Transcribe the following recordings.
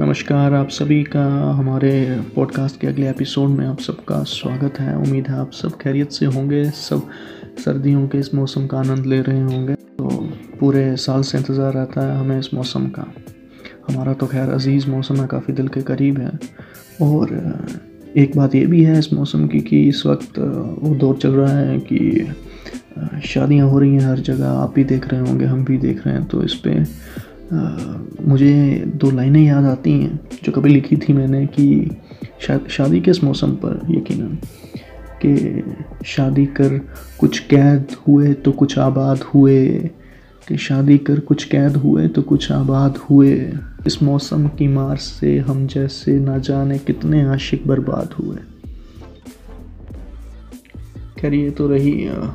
नमस्कार आप सभी का हमारे पॉडकास्ट के अगले एपिसोड में आप सबका स्वागत है। उम्मीद है आप सब खैरियत से होंगे। सब सर्दियों के इस मौसम का आनंद ले रहे होंगे। तो पूरे साल से इंतज़ार रहता है हमें इस मौसम का। हमारा तो खैर अज़ीज़ मौसम है, काफ़ी दिल के करीब है। और एक बात ये भी है इस मौसम की कि इस वक्त वो दौर चल रहा है कि शादियाँ हो रही हैं हर जगह आप भी देख रहे होंगे हम भी देख रहे हैं तो इस पर मुझे दो लाइनें याद आती हैं जो कभी लिखी थी मैंने कि शा, शादी के इस मौसम पर यकीन कि शादी कर कुछ कैद हुए तो कुछ आबाद हुए कि शादी कर कुछ कैद हुए तो कुछ आबाद हुए इस मौसम की मार से हम जैसे ना जाने कितने आशिक बर्बाद हुए। खैर ये तो रही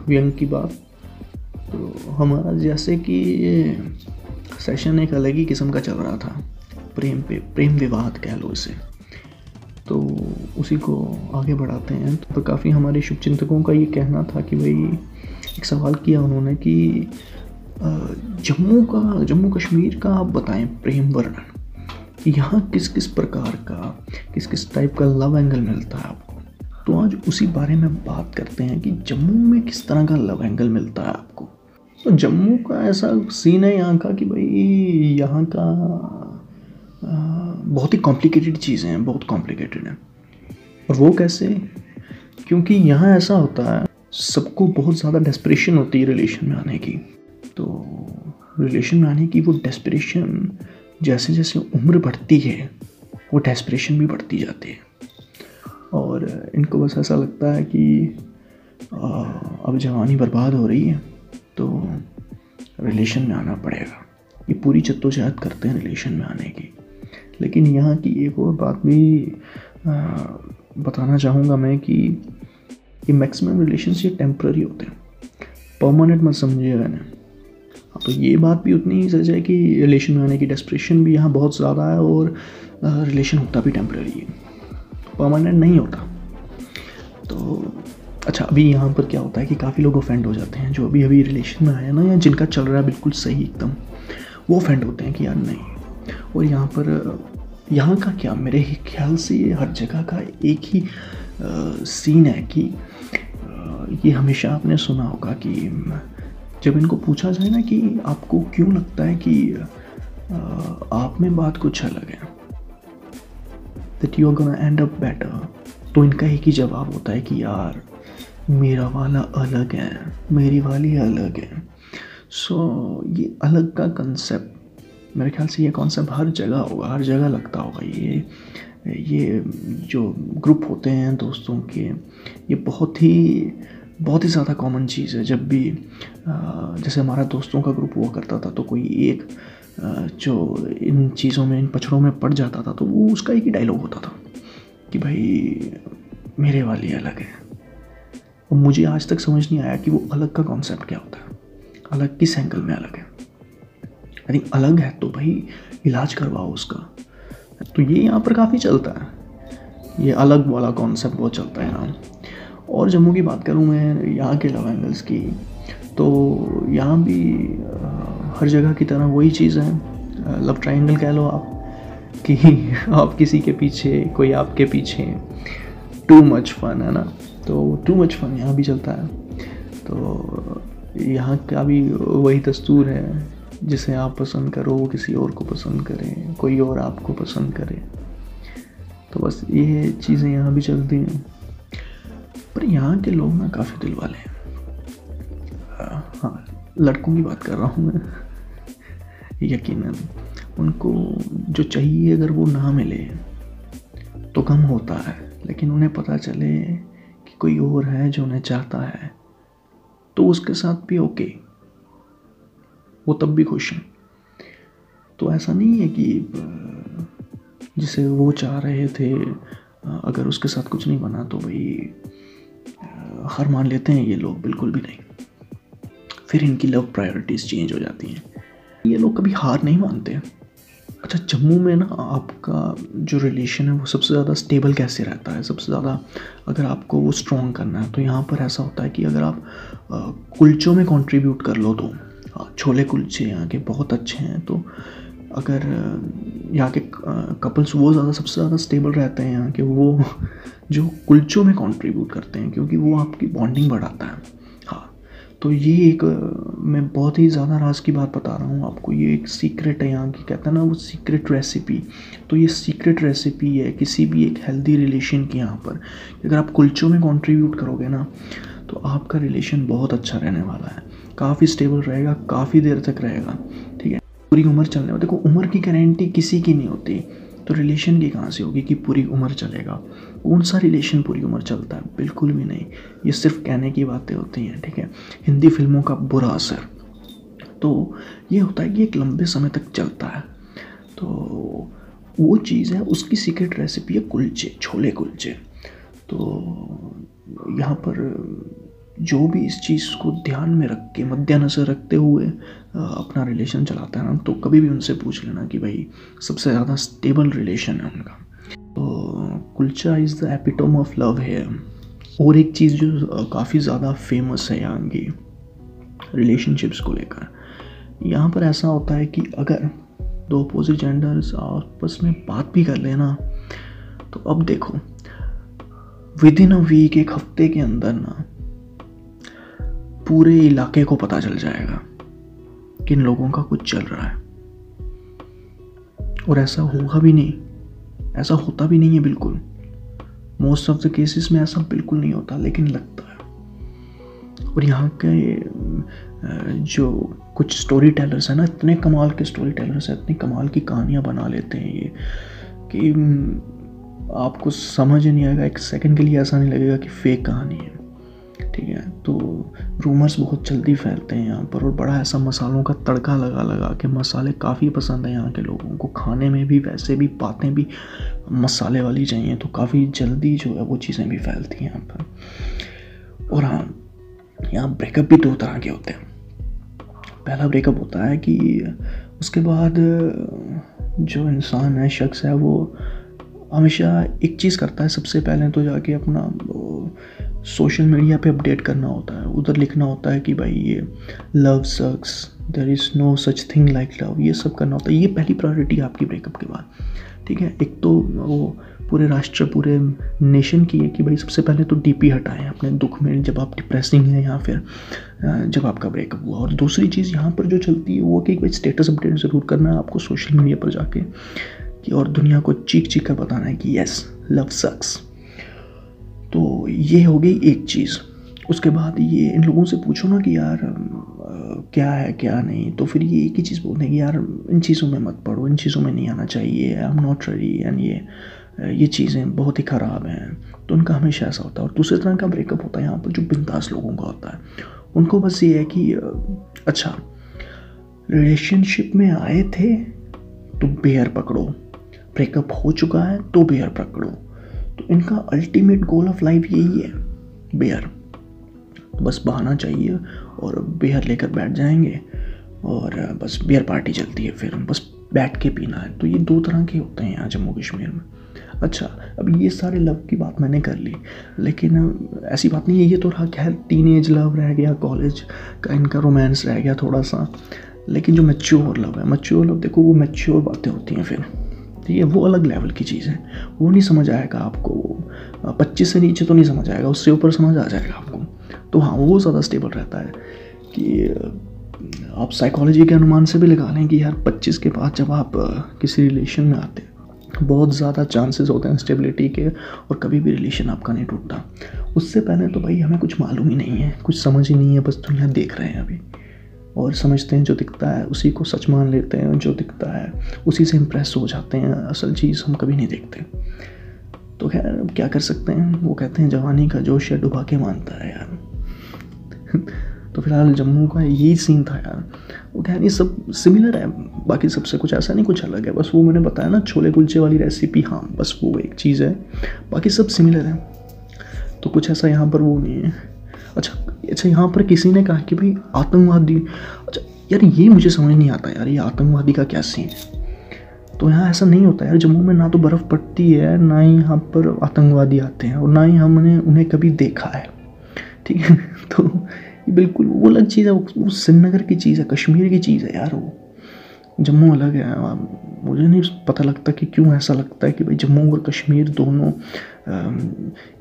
व्यंग की बात। तो हमारा जैसे कि सेशन एक अलग ही किस्म का चल रहा था। प्रेम पे, प्रेम विवाद कह लो इसे। तो उसी को आगे बढ़ाते हैं। तो काफ़ी हमारे शुभचिंतकों का ये कहना था कि भाई, एक सवाल किया उन्होंने कि जम्मू का, जम्मू कश्मीर का आप बताएँ प्रेम वर्णन। यहाँ किस किस प्रकार का किस किस टाइप का लव एंगल मिलता है आपको? तो आज उसी बारे में बात करते हैं कि जम्मू में किस तरह का लव एंगल मिलता है आपको। तो जम्मू का ऐसा सीन है यहाँ का कि भाई यहाँ का बहुत ही कॉम्प्लिकेटेड चीज़ें हैं, बहुत कॉम्प्लिकेटेड हैं। और वो कैसे? क्योंकि यहाँ ऐसा होता है, सबको बहुत ज़्यादा डेस्परेशन होती है रिलेशन में आने की। तो रिलेशन में आने की वो डेस्परेशन जैसे जैसे उम्र बढ़ती है, वो डेस्परेशन भी बढ़ती जाती है। और इनको बस ऐसा लगता है कि अब जवानी बर्बाद हो रही है तो रिलेशन में आना पड़ेगा। ये पूरी जद्दोजहद करते हैं रिलेशन में आने की। लेकिन यहाँ की एक और बात भी बताना चाहूँगा मैं कि ये मैक्सिमम रिलेशन ये टेम्प्ररी होते हैं। परमानेंट मत समझिए मैंने हाँ तो ये बात भी उतनी ही सच है कि रिलेशन में आने की डेस्प्रेशन भी यहाँ बहुत ज़्यादा है और रिलेशन होता भी टेम्प्ररी है। परमानेंट नहीं होता। तो अच्छा अभी यहाँ पर क्या होता है कि काफ़ी लोग ऑफेंड हो जाते हैं जो अभी अभी रिलेशन में आया ना या जिनका चल रहा है बिल्कुल सही एकदम वो ऑफेंड होते हैं कि यार नहीं। और यहाँ पर यहाँ का क्या मेरे ही ख्याल से ये हर जगह का एक ही आ, सीन है कि आ, ये हमेशा आपने सुना होगा कि जब इनको पूछा जाए ना कि आपको क्यों लगता है कि आ, आप में बात कुछ अलग है that you are gonna end up better तो इनका एक ही जवाब होता है कि यार मेरा वाला अलग है मेरी वाली अलग है। सो so, ये अलग का कंसेप्ट मेरे ख्याल से ये कॉन्सेप्ट हर जगह होगा हर जगह लगता होगा। ये ये जो ग्रुप होते हैं दोस्तों के ये बहुत ही बहुत ही ज़्यादा कॉमन चीज़ है। जब भी जैसे हमारा दोस्तों का ग्रुप हुआ करता था तो कोई एक जो इन चीज़ों में, इन पछड़ों में पड़ जाता था तो वो उसका एक ही डायलॉग होता था कि भाई, मेरे वाली अलग है। और मुझे आज तक समझ नहीं आया कि वो अलग का कॉन्सेप्ट क्या होता है। अलग किस एंगल में अलग है। यदि अलग है तो भाई, इलाज करवाओ उसका। तो ये यहाँ पर काफ़ी चलता है। ये अलग वाला कॉन्सेप्ट बहुत चलता है यहाँ। और जम्मू की बात करूँ मैं, यहाँ के लव एंगल्स की तो यहाँ भी हर जगह की तरह वही चीज़ है। लव ट्राइंगल कह लो आप, कि आप किसी के पीछे, कोई आपके पीछे टू मच फन है ना? तो टू मच फन यहाँ भी चलता है। तो यहाँ का भी वही दस्तूर है, जिसे आप पसंद करो, वो किसी और को पसंद करें, कोई और आपको पसंद करे। तो बस ये चीज़ें यहाँ भी चलती हैं। पर यहाँ के लोग ना काफ़ी दिल वाले हैं हाँ लड़कों की बात कर रहा हूँ मैं। यकीनन, उनको जो चाहिए अगर वो ना मिले तो कम होता है। लेकिन उन्हें पता चले कि कोई और है जो उन्हें चाहता है तो उसके साथ भी ओके। वो तब भी खुश हैं। तो ऐसा नहीं है कि, जिसे वो चाह रहे थे, अगर उसके साथ कुछ नहीं बना तो भाई, हार मान लेते हैं ये लोग, बिल्कुल भी नहीं। फिर इनकी लव प्रायोरिटीज़ चेंज हो जाती हैं। ये लोग कभी हार नहीं मानते अच्छा जम्मू में ना आपका जो रिलेशन है, वो सबसे ज़्यादा स्टेबल कैसे रहता है? सबसे ज़्यादा अगर आपको वो स्ट्रॉन्ग करना है तो यहाँ पर ऐसा होता है कि अगर आप कुल्चों में कंट्रीब्यूट कर लो तो छोले कुलचे यहाँ के बहुत अच्छे हैं तो अगर यहाँ के कपल्स वो ज़्यादा, सबसे ज़्यादा स्टेबल रहते हैं यहाँ के, वो जो कुल्चों में कंट्रीब्यूट करते हैं, क्योंकि वो आपकी बॉन्डिंग बढ़ाता है। तो ये एक मैं बहुत ही ज़्यादा राज की बात बता रहा हूँ आपको। ये एक सीक्रेट है यहाँ की, कहता है ना वो सीक्रेट रेसिपी तो ये सीक्रेट रेसिपी है किसी भी एक हेल्दी रिलेशन की यहाँ पर। अगर आप कुल्चों में कंट्रीब्यूट करोगे ना तो आपका रिलेशन बहुत अच्छा रहने वाला है। काफ़ी स्टेबल रहेगा, काफ़ी देर तक रहेगा, ठीक है? पूरी उम्र चलने वाली। देखो, उम्र की गारंटी किसी की नहीं होती। तो रिलेशन की कहाँ से होगी कि पूरी उम्र चलेगा? कौन सा रिलेशन पूरी उम्र चलता है? बिल्कुल भी नहीं। ये सिर्फ़ कहने की बातें होती हैं, ठीक है? हिंदी फ़िल्मों का बुरा असर। तो ये होता है कि एक लंबे समय तक चलता है। तो वो चीज़ है, उसकी सीक्रेट रेसिपी है कुलचे, छोले कुलचे। तो यहाँ पर जो भी इस चीज़ को ध्यान में रख के, मद्देनजर रखते हुए अपना रिलेशन चलाता है ना तो कभी भी उनसे पूछ लेना कि भाई, सबसे ज़्यादा स्टेबल रिलेशन है उनका। तो kulcha is the epitome of love है। और एक चीज़ जो काफ़ी ज़्यादा फ़ेमस है यहाँ की रिलेशनशिप्स को लेकर। यहाँ पर ऐसा होता है कि अगर दो अपोजिट जेंडर्स आपस में बात भी कर लेना तो अब देखो विद इन अ वीक एक हफ़्ते के अंदर ना पूरे इलाके को पता चल जाएगा कि इन लोगों का कुछ चल रहा है। और ऐसा होगा भी नहीं, ऐसा होता भी नहीं है बिल्कुल। मोस्ट ऑफ़ द केसेस में ऐसा बिल्कुल नहीं होता, लेकिन लगता है। और यहाँ के जो कुछ स्टोरी टेलर्स हैं ना, इतने कमाल के स्टोरी टेलर्स हैं, इतनी कमाल की कहानियाँ बना लेते हैं ये, कि आपको समझ नहीं आएगा, एक सेकंड के लिए ऐसा नहीं लगेगा कि फेक कहानी है। ठीक है? तो रूमर्स बहुत जल्दी फैलते हैं यहाँ पर और बड़ा ऐसा मसालों का तड़का लगा लगा के मसाले काफ़ी पसंद हैं यहाँ के लोगों को। खाने में भी, वैसे भी, बातें भी मसाले वाली चाहिए तो काफ़ी जल्दी जो है वो चीज़ें भी फैलती हैं यहाँ पर। और हाँ यहाँ ब्रेकअप भी दो तरह के होते हैं। पहला ब्रेकअप होता है कि उसके बाद जो इंसान है, शख्स है, वो हमेशा एक चीज़ करता है सबसे पहले तो जाके अपना सोशल मीडिया पे अपडेट करना होता है। उधर लिखना होता है कि भाई ये love sucks there is no such thing like love ये सब करना होता है। ये पहली प्रायोरिटी आपकी ब्रेकअप के बाद, ठीक है? एक तो वो पूरे राष्ट्र, पूरे नेशन की है कि भाई सबसे पहले तो डीपी हटाएँ अपने दुख में, जब आप डिप्रेसिंग हैं या फिर जब आपका ब्रेकअप हुआ। और दूसरी चीज़ यहाँ पर जो चलती है वो कि भाई स्टेटस अपडेट ज़रूर करना है आपको सोशल मीडिया पर जाके कि और दुनिया को चीख चीख कर बताना है कि यस लव सक्स तो ये हो गई एक चीज़। उसके बाद ये इन लोगों से पूछो ना कि यार क्या है, क्या नहीं तो फिर ये एक ही चीज़ बोलते हैं कि यार, इन चीज़ों में मत पढ़ो, इन चीज़ों में नहीं आना चाहिए I am not ready and ये ये चीज़ें बहुत ही ख़राब हैं। तो उनका हमेशा ऐसा होता है। और दूसरे तरह का ब्रेकअप होता है यहाँ पर जो बिंदास लोगों का होता है। उनको बस ये है कि अच्छा रिलेशनशिप में आए थे तो बेयर पकड़ो। ब्रेकअप हो चुका है तो बेयर पकड़ो। तो इनका अल्टीमेट गोल ऑफ़ लाइफ यही है। बेयर बस बहाना चाहिए और बेयर लेकर बैठ जाएँगे और, बस बेयर पार्टी चलती है फिर, बस बैठ के पीना है। तो ये दो तरह के होते हैं यहाँ जम्मू कश्मीर में। अच्छा अब ये सारे लव की बात मैंने कर ली, लेकिन ऐसी बात नहीं है, ये तो रहा क्या टीन एज लव रह गया कॉलेज का इनका रोमांस रह गया थोड़ा सा, लेकिन जो मैच्योर लव है मैच्योर लव देखो, वो मैच्योर बातें होती हैं फिर। ठीक है, वो अलग लेवल की चीज़ है। वो नहीं समझ आएगा आपको। पच्चीस से नीचे तो नहीं समझ आएगा, उससे ऊपर समझ आ जाएगा आपको। तो हाँ वो ज़्यादा स्टेबल रहता है कि आप साइकोलॉजी के अनुमान से भी लगा लें कि यार पच्चीस के बाद जब आप किसी रिलेशन में आते हैं, बहुत ज़्यादा चांसेस होते हैं स्टेबिलिटी के और कभी भी रिलेशन आपका नहीं टूटता। उससे पहले तो भाई हमें कुछ मालूम ही नहीं है, कुछ समझ ही नहीं है, बस दुनिया देख रहे हैं अभी। और समझते हैं जो दिखता है, उसी को सच मान लेते हैं जो दिखता है। उसी से इम्प्रेस हो जाते हैं, असल चीज़ हम कभी नहीं देखते। तो खैर, अब क्या कर सकते हैं? वो कहते हैं, जवानी का जोश या डुबा के मानता है यार। तो फ़िलहाल जम्मू का यही सीन था यार। वो कह ये सब सिमिलर है, बाकी सबसे कुछ ऐसा नहीं, कुछ अलग है। बस वो मैंने बताया ना, छोले कुलचे वाली रेसिपी हाँ बस वो एक चीज़ है। बाकी सब सिमिलर है। तो कुछ ऐसा यहाँ पर वो नहीं है। अच्छा अच्छा यहाँ पर किसी ने कहा कि भाई, आतंकवादी। अच्छा यार, ये मुझे समझ नहीं आता यार, ये आतंकवादी का क्या सीन है? तो यहाँ ऐसा नहीं होता यार, जम्मू में ना तो बर्फ़ पड़ती है, ना ही यहाँ पर आतंकवादी आते हैं, और ना ही हमने उन्हें कभी देखा है। ठीक है? तो बिल्कुल वो अलग चीज़ है, वो श्रीनगर की चीज़ है, कश्मीर की चीज़ है यार वो। जम्मू अलग है मुझे नहीं पता लगता कि क्यों ऐसा लगता है कि भाई, जम्मू और कश्मीर दोनों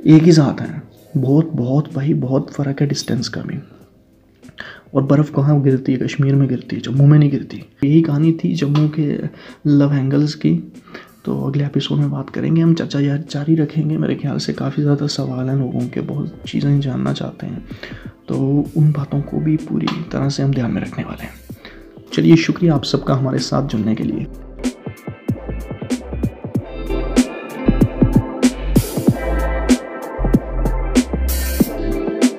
एक ही साथ हैं। बहुत बहुत, भाई बहुत फ़र्क है डिस्टेंस का भी और बर्फ़ कहाँ गिरती है? कश्मीर में गिरती है, जम्मू में नहीं गिरती। यही कहानी थी जम्मू के लव एंगल्स की। तो अगले एपिसोड में बात करेंगे हम। चर्चा यार जारी रखेंगे। मेरे ख्याल से काफ़ी ज़्यादा सवाल हैं लोगों के। बहुत चीज़ें जानना चाहते हैं। तो उन बातों को भी पूरी तरह से हम ध्यान में रखने वाले हैं। चलिए शुक्रिया आप सबका हमारे साथ जुड़ने के लिए।